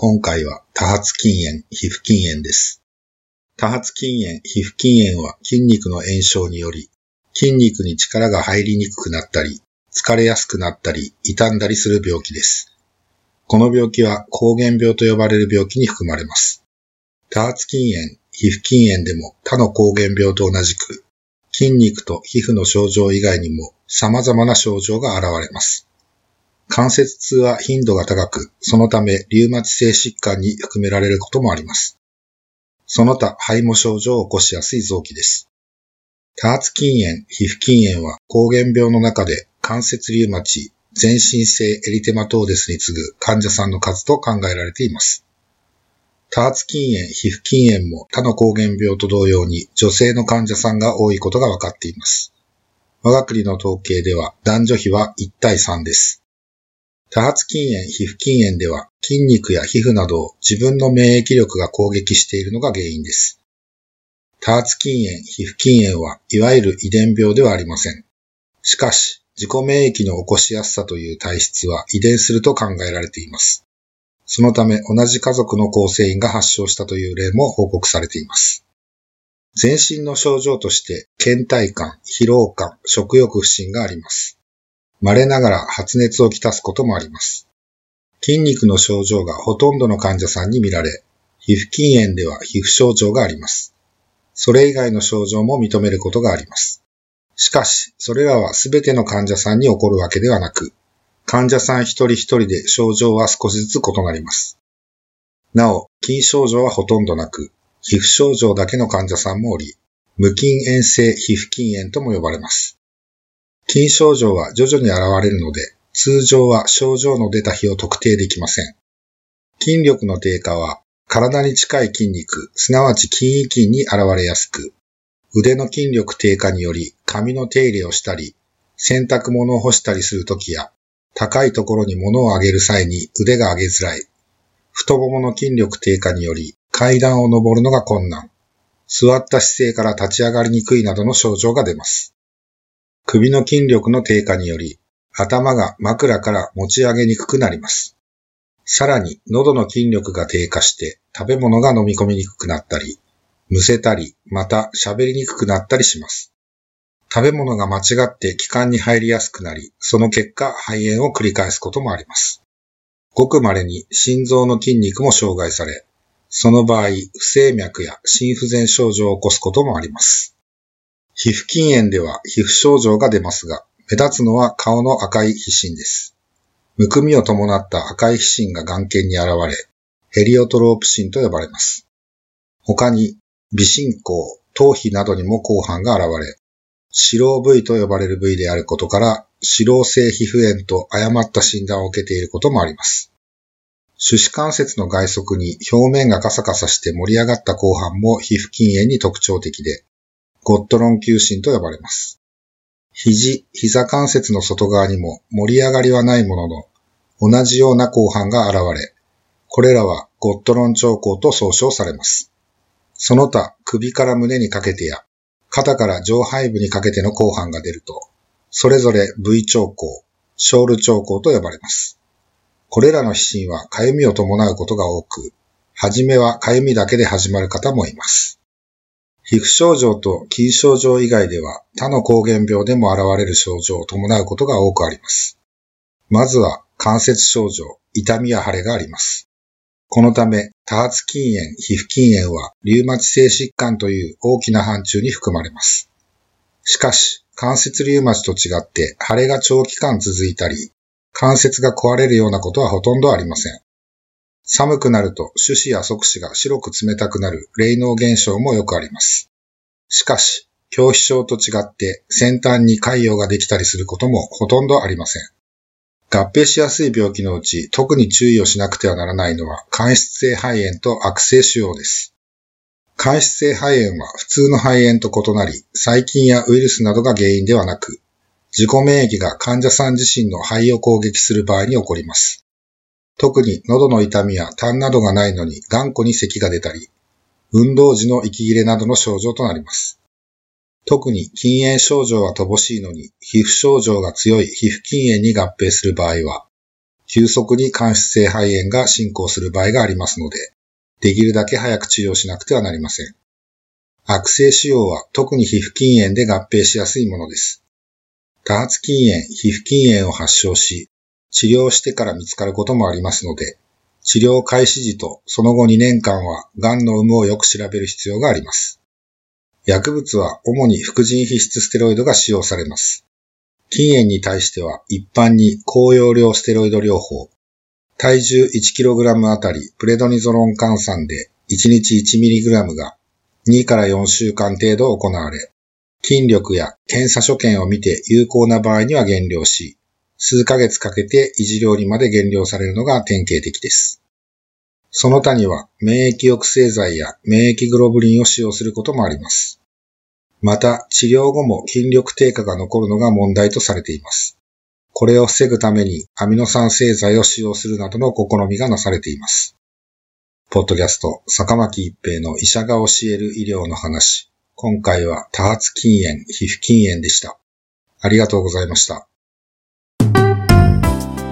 今回は多発筋炎、皮膚筋炎です。多発筋炎、皮膚筋炎は筋肉の炎症により、筋肉に力が入りにくくなったり、疲れやすくなったり、傷んだりする病気です。この病気は膠原病と呼ばれる病気に含まれます。多発筋炎、皮膚筋炎でも他の膠原病と同じく、筋肉と皮膚の症状以外にも様々な症状が現れます。関節痛は頻度が高く、そのためリウマチ性疾患に含められることもあります。その他、肺も症状を起こしやすい臓器です。多発筋炎、皮膚筋炎は膠原病の中で関節リウマチ、全身性エリテマトーデスに次ぐ患者さんの数と考えられています。多発筋炎、皮膚筋炎も他の膠原病と同様に女性の患者さんが多いことが分かっています。我が国の統計では男女比は1対3です。多発筋炎、皮膚筋炎では筋肉や皮膚などを自分の免疫力が攻撃しているのが原因です。多発筋炎、皮膚筋炎はいわゆる遺伝病ではありません。しかし、自己免疫の起こしやすさという体質は遺伝すると考えられています。そのため同じ家族の構成員が発症したという例も報告されています。全身の症状として、倦怠感、疲労感、食欲不振があります。稀ながら発熱をきたすこともあります。筋肉の症状がほとんどの患者さんに見られ、皮膚筋炎では皮膚症状があります。それ以外の症状も認めることがあります。しかし、それらはすべての患者さんに起こるわけではなく、患者さん一人一人で症状は少しずつ異なります。なお、筋症状はほとんどなく、皮膚症状だけの患者さんもおり、無筋炎性皮膚筋炎とも呼ばれます。筋症状は徐々に現れるので、通常は症状の出た日を特定できません。筋力の低下は、体に近い筋肉、すなわち筋位筋に現れやすく、腕の筋力低下により髪の手入れをしたり、洗濯物を干したりするときや、高いところに物を上げる際に腕が上げづらい。太ももの筋力低下により階段を登るのが困難。座った姿勢から立ち上がりにくいなどの症状が出ます。首の筋力の低下により頭が枕から持ち上げにくくなります。さらに喉の筋力が低下して食べ物が飲み込みにくくなったり、むせたり、また喋りにくくなったりします。食べ物が間違って気管に入りやすくなり、その結果肺炎を繰り返すこともあります。ごく稀に心臓の筋肉も障害され、その場合、不整脈や心不全症状を起こすこともあります。皮膚筋炎では皮膚症状が出ますが、目立つのは顔の赤い皮疹です。むくみを伴った赤い皮疹が眼瞼に現れ、ヘリオトロープ疹と呼ばれます。他に、微進行、頭皮などにも後半が現れ、脂肪部位と呼ばれる部位であることから、脂肪性皮膚炎と誤った診断を受けていることもあります。手指関節の外側に表面がカサカサして盛り上がった後半も皮膚筋炎に特徴的で、ゴットロン球疹と呼ばれます。肘、膝関節の外側にも盛り上がりはないものの、同じような後半が現れ、これらはゴットロン兆候と総称されます。その他、首から胸にかけてや、肩から上背部にかけての後半が出ると、それぞれ V 兆候、ショール兆候と呼ばれます。これらの皮疹は痒みを伴うことが多く、はじめは痒みだけで始まる方もいます。皮膚症状と筋症状以外では他の膠原病でも現れる症状を伴うことが多くあります。まずは関節症状、痛みや腫れがあります。このため、多発筋炎、皮膚筋炎は、リウマチ性疾患という大きな範疇に含まれます。しかし、関節リウマチと違って、腫れが長期間続いたり、関節が壊れるようなことはほとんどありません。寒くなると、手指や側指が白く冷たくなる、霊能現象もよくあります。しかし、表皮症と違って、先端に潰瘍ができたりすることもほとんどありません。合併しやすい病気のうち特に注意をしなくてはならないのは間質性肺炎と悪性腫瘍です。間質性肺炎は普通の肺炎と異なり、細菌やウイルスなどが原因ではなく、自己免疫が患者さん自身の肺を攻撃する場合に起こります。特に喉の痛みや痰などがないのに頑固に咳が出たり、運動時の息切れなどの症状となります。特に筋炎症状は乏しいのに皮膚症状が強い皮膚筋炎に合併する場合は、急速に間質性肺炎が進行する場合がありますので、できるだけ早く治療しなくてはなりません。悪性腫瘍は特に皮膚筋炎で合併しやすいものです。多発筋炎、皮膚筋炎を発症し、治療してから見つかることもありますので、治療開始時とその後2年間は癌の有無をよく調べる必要があります。薬物は主に副腎皮質ステロイドが使用されます。筋炎に対しては一般に高容量ステロイド療法、体重 1kg あたりプレドニゾロン換算で1日 1mg が2から4週間程度行われ、筋力や検査所見を見て有効な場合には減量し、数ヶ月かけて維持量にまで減量されるのが典型的です。その他には免疫抑制剤や免疫グロブリンを使用することもあります。また治療後も筋力低下が残るのが問題とされています。これを防ぐためにアミノ酸製剤を使用するなどの試みがなされています。ポッドキャスト、坂巻一平の医者が教える医療の話。今回は多発筋炎、皮膚筋炎でした。ありがとうございました。